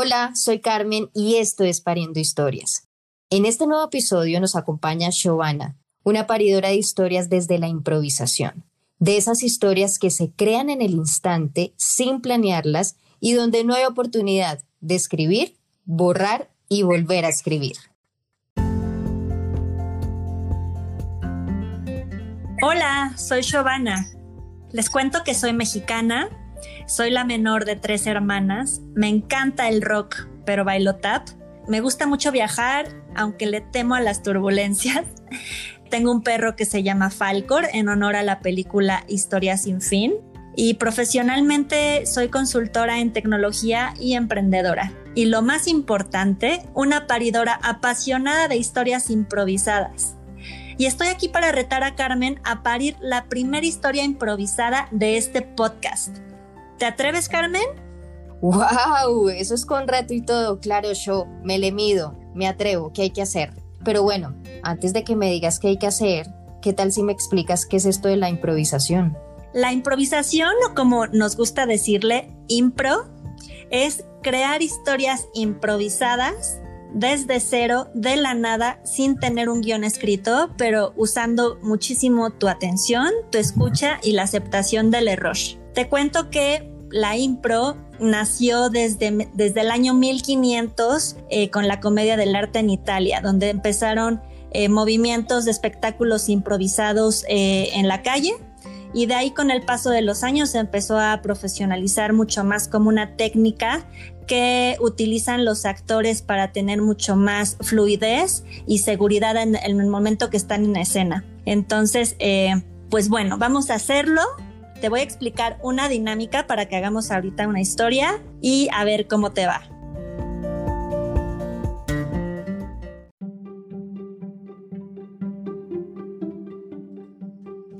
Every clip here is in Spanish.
Hola, soy Carmen y esto es Pariendo Historias. En este nuevo episodio nos acompaña Giovanna, una paridora de historias desde la improvisación, de esas historias que se crean en el instante sin planearlas y donde no hay oportunidad de escribir, borrar y volver a escribir. Hola, soy Giovanna. Les cuento que soy mexicana, soy la menor de tres hermanas, me encanta el rock, pero bailo tap. Me gusta mucho viajar, aunque le temo a las turbulencias. Tengo un perro que se llama Falcor en honor a la película Historia sin fin. Y profesionalmente soy consultora en tecnología y emprendedora. Y lo más importante, una paridora apasionada de historias improvisadas. Y estoy aquí para retar a Carmen a parir la primera historia improvisada de este podcast. ¿Te atreves, Carmen? ¡Wow! Eso es con reto y todo. Claro, yo me le mido, me atrevo, ¿qué hay que hacer? Pero bueno, antes de que me digas qué hay que hacer, ¿qué tal si me explicas qué es esto de la improvisación? La improvisación, o como nos gusta decirle, impro, es crear historias improvisadas desde cero, de la nada, sin tener un guion escrito, pero usando muchísimo tu atención, tu escucha y la aceptación del error. Te cuento que la impro nació desde, desde el año 1500 eh, con la comedia del arte en Italia, donde empezaron eh, movimientos de espectáculos improvisados eh, en la calle. Y de ahí con el paso de los años se empezó a profesionalizar mucho más como una técnica que utilizan los actores para tener mucho más fluidez y seguridad en, el momento que están en escena. Entonces, pues bueno, vamos a hacerlo te voy a explicar una dinámica para que hagamos ahorita una historia y a ver cómo te va.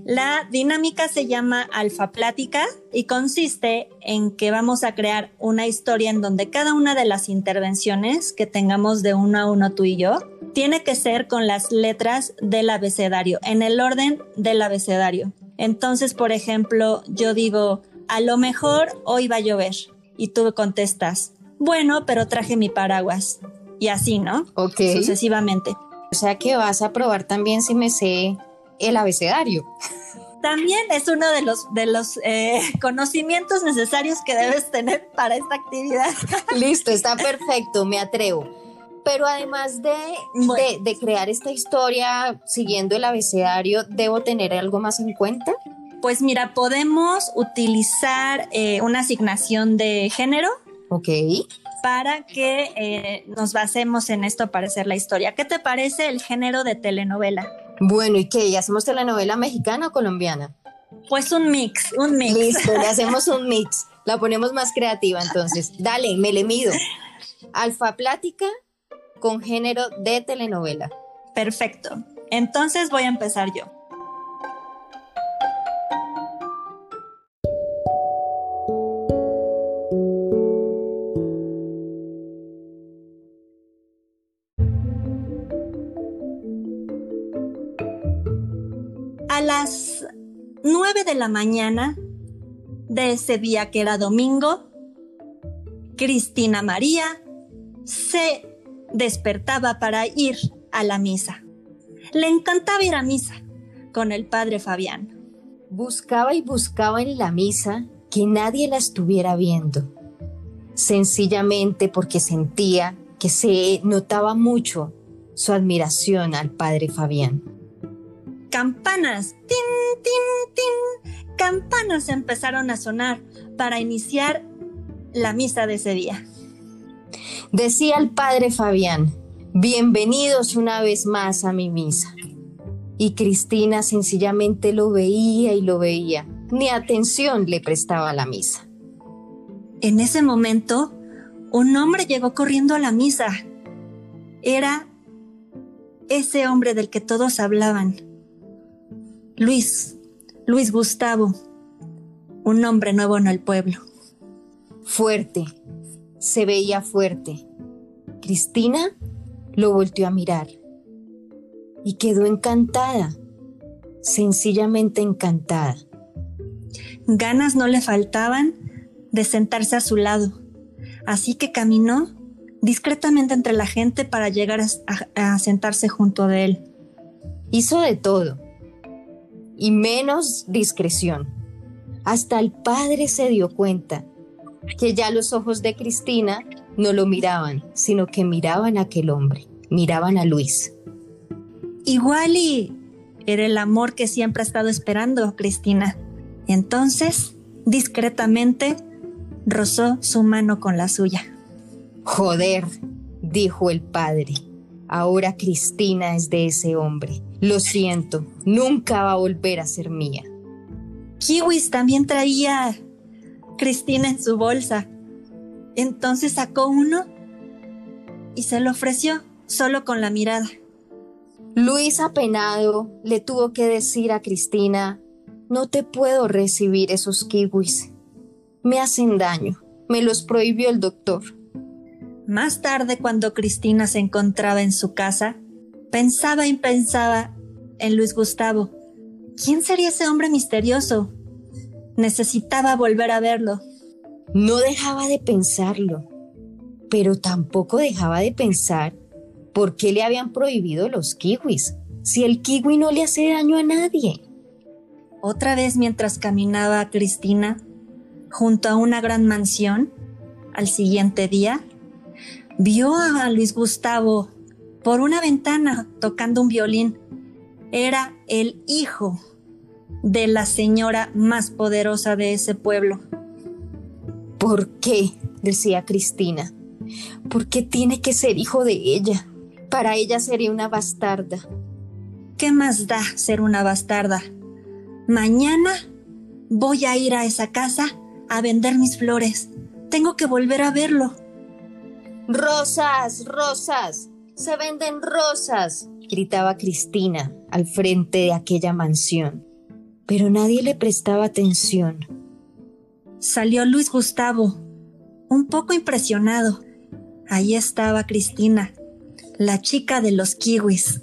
La dinámica se llama alfa plática y consiste en que vamos a crear una historia en donde cada una de las intervenciones que tengamos de uno a uno tú y yo tiene que ser con las letras del abecedario, en el orden del abecedario. Entonces, por ejemplo, yo digo, a lo mejor hoy va a llover. Y tú contestas, bueno, pero traje mi paraguas. Y así, ¿no? Ok. Sucesivamente. O sea que vas a probar también si me sé el abecedario. También es uno de los, de los eh, conocimientos necesarios que debes tener para esta actividad. Listo, está perfecto, me atrevo. Pero además de, de, crear esta historia siguiendo el abecedario, ¿debo tener algo más en cuenta? Pues mira, podemos utilizar eh, una asignación de género. Ok. Para que eh, nos basemos en esto para hacer la historia. ¿Qué te parece el género de telenovela? Bueno, ¿y qué? ¿Y hacemos telenovela mexicana o colombiana? Pues un mix, un mix. Listo, le hacemos un mix. La ponemos más creativa entonces. Dale, me le mido. Alfa Plática con género de telenovela. Perfecto. Entonces voy a empezar yo. A las nueve de la mañana de ese día que era domingo, Cristina María se despertaba para ir a la misa. Le encantaba ir a misa con el padre Fabián. Buscaba y buscaba en la misa que nadie la estuviera viendo, sencillamente porque sentía que se notaba mucho su admiración al padre Fabián. Campanas, tin, tin, tin, campanas empezaron a sonar para iniciar la misa de ese día. Decía el padre Fabián, bienvenidos una vez más a mi misa. Y Cristina sencillamente lo veía y lo veía, ni atención le prestaba a la misa. En ese momento, un hombre llegó corriendo a la misa. Era ese hombre del que todos hablaban. Luis, Luis Gustavo, un hombre nuevo en el pueblo. Fuerte, se veía fuerte. Cristina lo volteó a mirar y quedó encantada, sencillamente encantada. Ganas no le faltaban de sentarse a su lado, Así que caminó discretamente entre la gente para llegar a, sentarse junto de él. Hizo de todo, y menos discreción. Hasta el padre se dio cuenta que ya los ojos de Cristina no lo miraban, sino que miraban a aquel hombre, miraban a Luis. Igual y era el amor que siempre ha estado esperando Cristina. Entonces, discretamente, rozó su mano con la suya. Joder, dijo el padre. Ahora Cristina es de ese hombre. Lo siento, nunca va a volver a ser mía. Kiwis también traía Cristina en su bolsa. Entonces sacó uno y se lo ofreció solo con la mirada. Luis apenado le tuvo que decir a Cristina, no te puedo recibir esos kiwis. Me hacen daño. Me los prohibió el doctor. Más tarde, cuando Cristina se encontraba en su casa, pensaba y pensaba en Luis Gustavo. ¿Quién sería ese hombre misterioso? Necesitaba volver a verlo. No dejaba de pensarlo, pero tampoco dejaba de pensar por qué le habían prohibido los kiwis, si el kiwi no le hace daño a nadie. Otra vez mientras caminaba Cristina junto a una gran mansión, al siguiente día, vio a Luis Gustavo por una ventana tocando un violín. Era el hijo de la señora más poderosa de ese pueblo. ¿Por qué? decía Cristina. ¿Por qué tiene que ser hijo de ella? Para ella sería una bastarda. ¿Qué más da ser una bastarda? Mañana voy a ir a esa casa a vender mis flores. Tengo que volver a verlo. Rosas, rosas, se venden rosas, gritaba Cristina al frente de aquella mansión pero nadie le prestaba atención. Salió Luis Gustavo, un poco impresionado. Ahí estaba Cristina, la chica de los kiwis.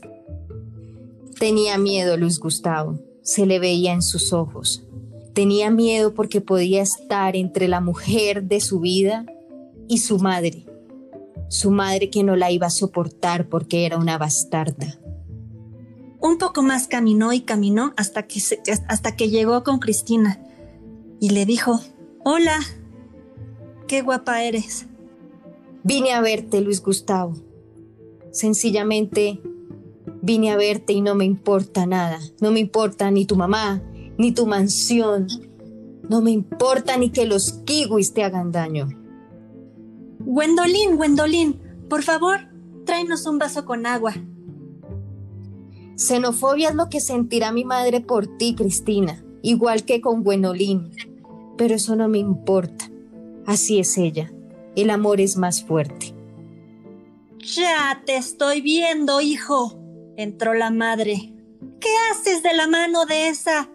Tenía miedo Luis Gustavo, se le veía en sus ojos. Tenía miedo porque podía estar entre la mujer de su vida y su madre, su madre que no la iba a soportar porque era una bastarda. Un poco más caminó y caminó hasta que, hasta que llegó con Cristina y le dijo, hola, qué guapa eres. Vine a verte, Luis Gustavo. Sencillamente vine a verte y no me importa nada. No me importa ni tu mamá, ni tu mansión. No me importa ni que los kiwis te hagan daño. Gwendolyn, Gwendolyn, por favor, tráenos un vaso con agua. Xenofobia es lo que sentirá mi madre por ti, Cristina, igual que con Gwenolín. Pero eso no me importa. Así es ella. El amor es más fuerte. Ya te estoy viendo, hijo. Entró la madre. ¿Qué haces de la mano de esa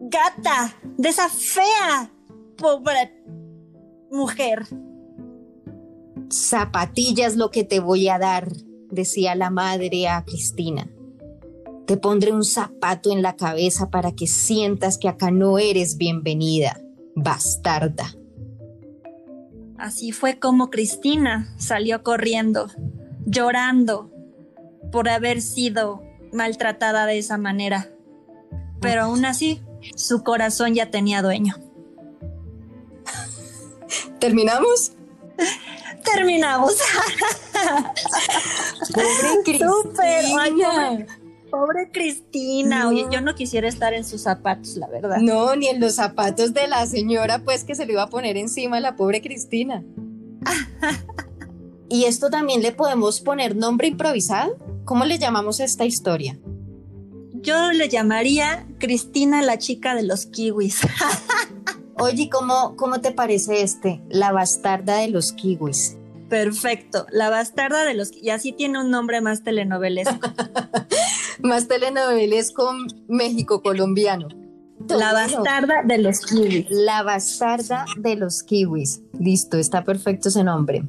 gata, de esa fea, pobre mujer? Zapatillas lo que te voy a dar, decía la madre a Cristina. Te pondré un zapato en la cabeza para que sientas que acá no eres bienvenida, bastarda. Así fue como Cristina salió corriendo, llorando por haber sido maltratada de esa manera. Pero aún así, su corazón ya tenía dueño. ¿Terminamos? Terminamos. Pobre Cristina. Pobre Cristina, oye, yo no quisiera estar en sus zapatos, la verdad. No, ni en los zapatos de la señora, pues que se le iba a poner encima a la pobre Cristina. y esto también le podemos poner nombre improvisado. ¿Cómo le llamamos a esta historia? Yo le llamaría Cristina la chica de los kiwis. Oye, ¿cómo, ¿cómo te parece este? La bastarda de los kiwis. Perfecto, la bastarda de los... Y así tiene un nombre más telenovelesco. más telenovelesco México colombiano. La bastarda de los kiwis. La bastarda de los kiwis. Listo, está perfecto ese nombre.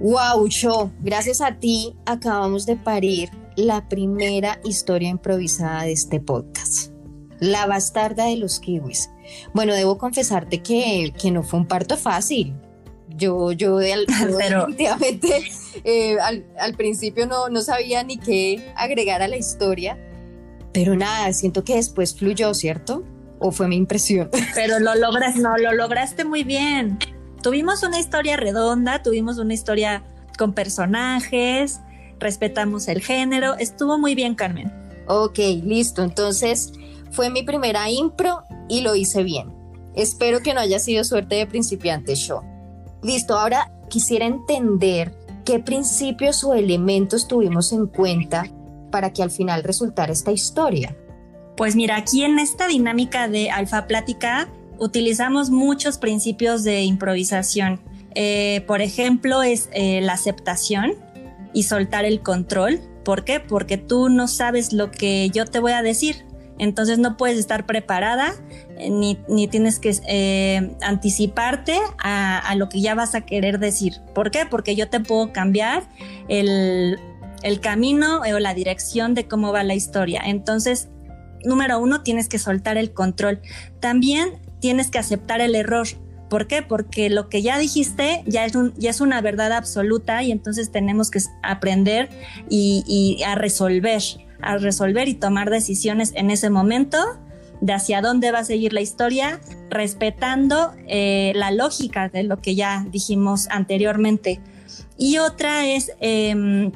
Wow, show. Gracias a ti acabamos de parir la primera historia improvisada de este podcast. La bastarda de los kiwis. Bueno, debo confesarte que, que no fue un parto fácil. Yo, yo, definitivamente eh, al, principio no, no sabía ni qué agregar a la historia, pero nada, siento que después fluyó, ¿cierto? ¿O fue mi impresión? Pero lo logras, no, lo lograste muy bien. Tuvimos una historia redonda, tuvimos una historia con personajes, respetamos el género, estuvo muy bien, Carmen. Ok, listo. Entonces, fue mi primera impro y lo hice bien. Espero que no haya sido suerte de principiante yo. Listo, ahora quisiera entender qué principios o elementos tuvimos en cuenta para que al final resultara esta historia. Pues mira, aquí en esta dinámica de alfa plática utilizamos muchos principios de improvisación. Eh, por ejemplo, es eh, la aceptación y soltar el control. ¿Por qué? Porque tú no sabes lo que yo te voy a decir. Entonces no puedes estar preparada eh, ni, tienes que eh, anticiparte a, lo que ya vas a querer decir. ¿Por qué? Porque yo te puedo cambiar el, el camino o la dirección de cómo va la historia. Entonces, número uno, tienes que soltar el control. También tienes que aceptar el error. ¿Por qué? Porque lo que ya dijiste ya es, un, ya es una verdad absoluta y entonces tenemos que aprender y a resolver a resolver y tomar decisiones en ese momento de hacia dónde va a seguir la historia, respetando eh, la lógica de lo que ya dijimos anteriormente. Y otra es em,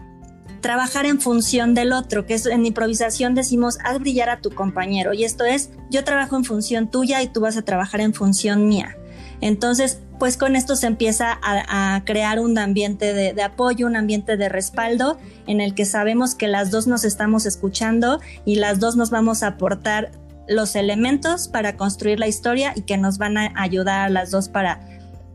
trabajar en función del otro, que es en improvisación decimos, haz brillar a tu compañero. Y esto es, yo trabajo en función tuya y tú vas a trabajar en función mía. Entonces, pues con esto se empieza a, crear un ambiente de, apoyo, un ambiente de respaldo en el que sabemos que las dos nos estamos escuchando y las dos nos vamos a aportar los elementos para construir la historia y que nos van a ayudar a las dos para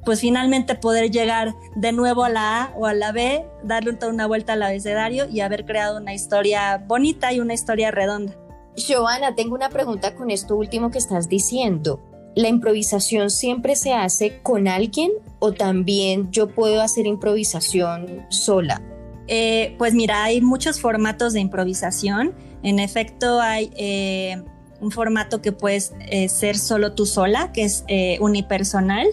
pues finalmente poder llegar de nuevo a la A o a la B, darle una vuelta al abecedario y haber creado una historia bonita y una historia redonda. Giovanna, tengo una pregunta con esto último que estás diciendo. ¿La improvisación siempre se hace con alguien o también yo puedo hacer improvisación sola? Eh, pues mira, hay muchos formatos de improvisación. En efecto, hay eh, un formato que puedes eh, ser solo tú sola, que es unipersonal.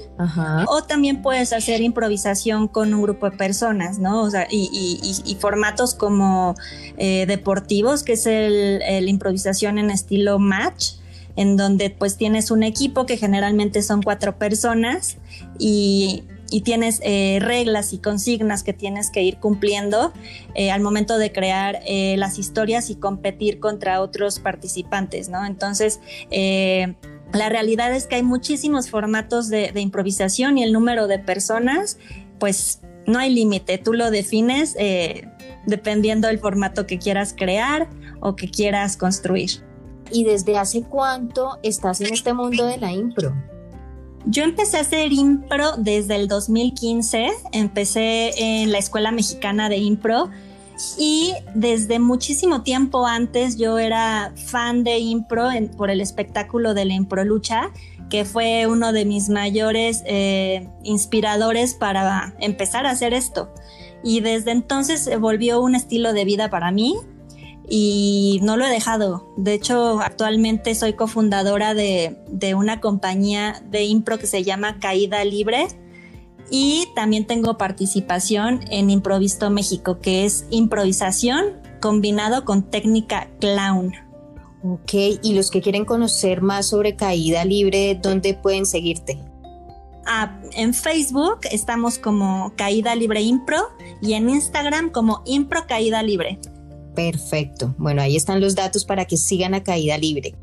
O también puedes hacer improvisación con un grupo de personas, ¿no? O sea, y, formatos como deportivos, que es el, improvisación en estilo match en donde pues tienes un equipo que generalmente son cuatro personas y, tienes eh, reglas y consignas que tienes que ir cumpliendo eh, al momento de crear eh, las historias y competir contra otros participantes, ¿no? Entonces, la realidad es que hay muchísimos formatos de, improvisación y el número de personas, pues no hay límite, tú lo defines dependiendo del formato que quieras crear o que quieras construir. ¿Y desde hace cuánto estás en este mundo de la impro? Yo empecé a hacer impro desde el 2015, empecé en la Escuela Mexicana de Impro y desde muchísimo tiempo antes yo era fan de impro por el espectáculo de la impro lucha, que fue uno de mis mayores eh, inspiradores para empezar a hacer esto. Y desde entonces volvió un estilo de vida para mí y no lo he dejado. De hecho, actualmente soy cofundadora de, una compañía de impro que se llama Caída Libre y también tengo participación en Improvisto México, que es improvisación combinado con técnica clown. Ok, y los que quieren conocer más sobre Caída Libre, ¿dónde pueden seguirte? Ah, en Facebook estamos como Caída Libre Impro y en Instagram como Impro Caída Libre. Perfecto. Bueno, ahí están los datos para que sigan a caída libre.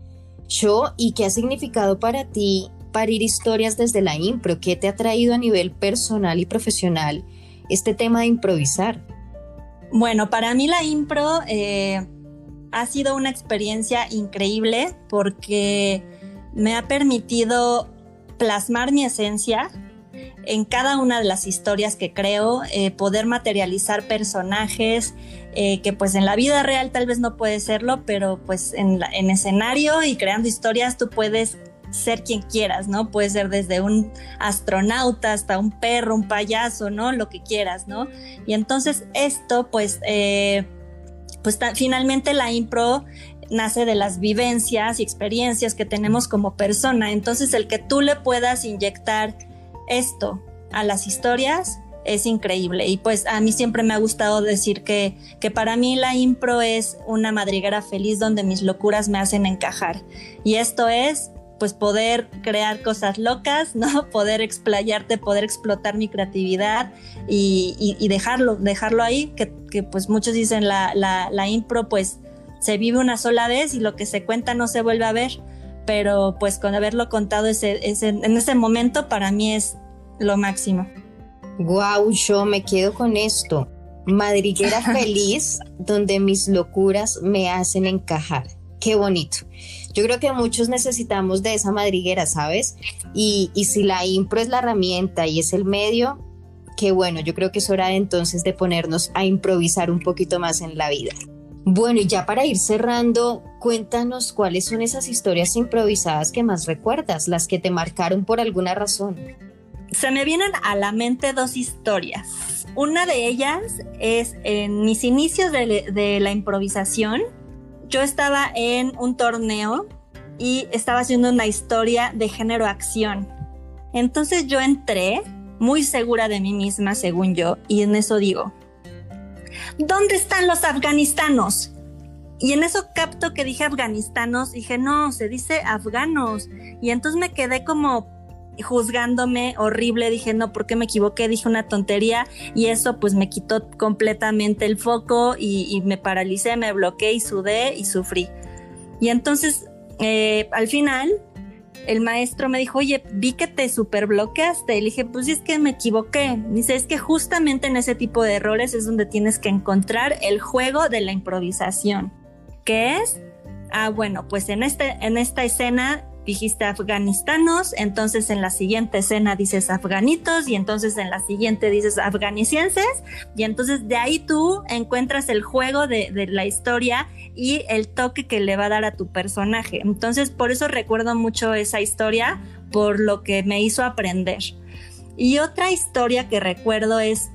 Show, ¿y qué ha significado para ti parir historias desde la impro? ¿Qué te ha traído a nivel personal y profesional este tema de improvisar? Bueno, para mí la impro eh, ha sido una experiencia increíble porque me ha permitido plasmar mi esencia en cada una de las historias que creo, eh, poder materializar personajes eh, que pues en la vida real tal vez no puede serlo, pero pues en, en escenario y creando historias tú puedes ser quien quieras, ¿no? Puede ser desde un astronauta hasta un perro, un payaso, ¿no? Lo que quieras, ¿no? Y entonces esto pues... Eh, pues finalmente la impro nace de las vivencias y experiencias que tenemos como persona. Entonces el que tú le puedas inyectar esto a las historias es increíble. Y pues a mí siempre me ha gustado decir que, que para mí la impro es una madriguera feliz donde mis locuras me hacen encajar. Y esto es pues poder crear cosas locas, ¿no? Poder explayarte, poder explotar mi creatividad y, dejarlo, dejarlo ahí, que, pues muchos dicen la, la, impro pues se vive una sola vez y lo que se cuenta no se vuelve a ver, pero pues con haberlo contado ese, en ese momento para mí es lo máximo. Wow, yo me quedo con esto. Madriguera feliz donde mis locuras me hacen encajar. Qué bonito. Yo creo que muchos necesitamos de esa madriguera, ¿sabes? Y, si la impro es la herramienta y es el medio, qué bueno, yo creo que es hora entonces de ponernos a improvisar un poquito más en la vida. Bueno, y ya para ir cerrando, cuéntanos cuáles son esas historias improvisadas que más recuerdas, las que te marcaron por alguna razón. Se me vienen a la mente dos historias. Una de ellas es en mis inicios de la improvisación yo estaba en un torneo y estaba haciendo una historia de género acción. Entonces yo entré muy segura de mí misma, según yo, y en eso digo, ¿dónde están los afganistanos? Y en eso capto que dije afganistanos, dije, no, se dice afganos. Y entonces me quedé como juzgándome horrible, dije, no, ¿por qué me equivoqué? Dije una tontería y eso pues me quitó completamente el foco y, me paralicé, me bloqueé y sudé y sufrí. Y entonces, eh, al final, el maestro me dijo, oye, vi que te super bloqueaste. Y le dije, pues es que me equivoqué. Dice, es que justamente en ese tipo de errores es donde tienes que encontrar el juego de la improvisación. ¿Qué es? Ah, bueno, pues en, este, en esta escena dijiste afganistanos, entonces en la siguiente escena dices afganitos y entonces en la siguiente dices afganicienses y entonces de ahí tú encuentras el juego de, de, la historia y el toque que le va a dar a tu personaje. Entonces por eso recuerdo mucho esa historia por lo que me hizo aprender. Y otra historia que recuerdo es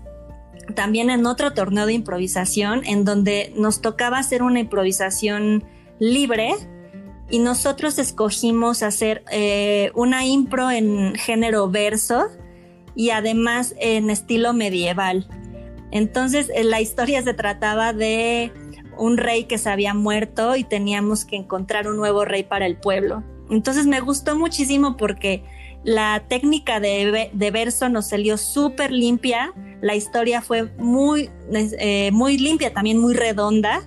también en otro torneo de improvisación en donde nos tocaba hacer una improvisación libre y nosotros escogimos hacer eh, una impro en género verso y además en estilo medieval. Entonces eh, la historia se trataba de un rey que se había muerto y teníamos que encontrar un nuevo rey para el pueblo. Entonces me gustó muchísimo porque la técnica de, verso nos salió súper limpia, la historia fue muy, eh, muy limpia, también muy redonda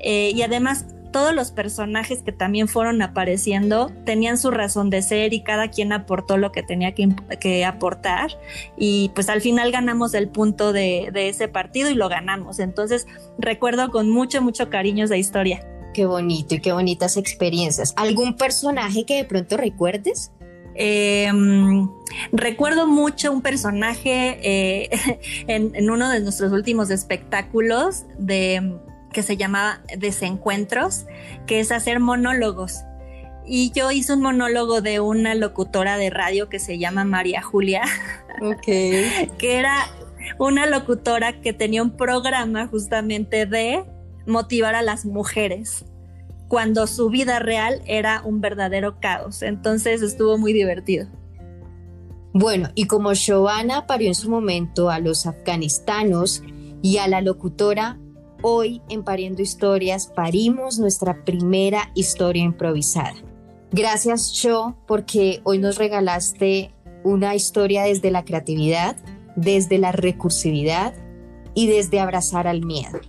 y además todos los personajes que también fueron apareciendo tenían su razón de ser y cada quien aportó lo que tenía que, aportar y pues al final ganamos el punto de, ese partido y lo ganamos. Entonces recuerdo con mucho, mucho cariño esa historia. Qué bonito y qué bonitas experiencias. ¿Algún personaje que de pronto recuerdes? Em, recuerdo mucho un personaje eh, en, uno de nuestros últimos espectáculos de que se llamaba Desencuentros, que es hacer monólogos. Y yo hice un monólogo de una locutora de radio que se llama María Julia, que era una locutora que tenía un programa justamente de motivar a las mujeres cuando su vida real era un verdadero caos. Entonces estuvo muy divertido. Bueno, y como Giovanna parió en su momento a los afganistanos y a la locutora Hoy en Pariendo Historias parimos nuestra primera historia improvisada. Gracias, Cho, porque hoy nos regalaste una historia desde la creatividad, desde la recursividad y desde abrazar al miedo.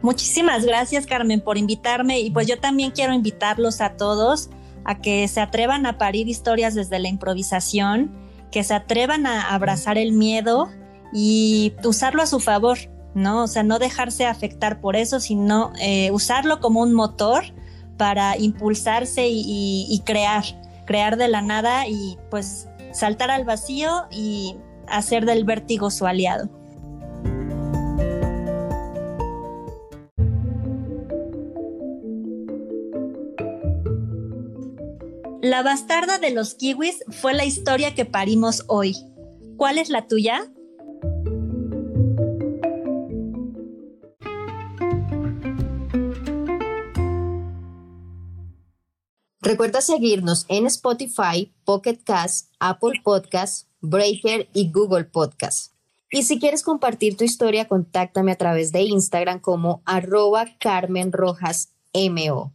Muchísimas gracias, Carmen, por invitarme y pues yo también quiero invitarlos a todos a que se atrevan a parir historias desde la improvisación, que se atrevan a abrazar el miedo y usarlo a su favor. ¿No? O sea, no dejarse afectar por eso, sino eh, usarlo como un motor para impulsarse y, crear, crear de la nada y pues saltar al vacío y hacer del vértigo su aliado. La bastarda de los kiwis fue la historia que parimos hoy. ¿Cuál es la tuya? Recuerda seguirnos en Spotify, Pocket Cast, Apple Podcasts, Breaker y Google Podcasts. Y si quieres compartir tu historia, contáctame a través de Instagram como arroba Carmen Rojas MO.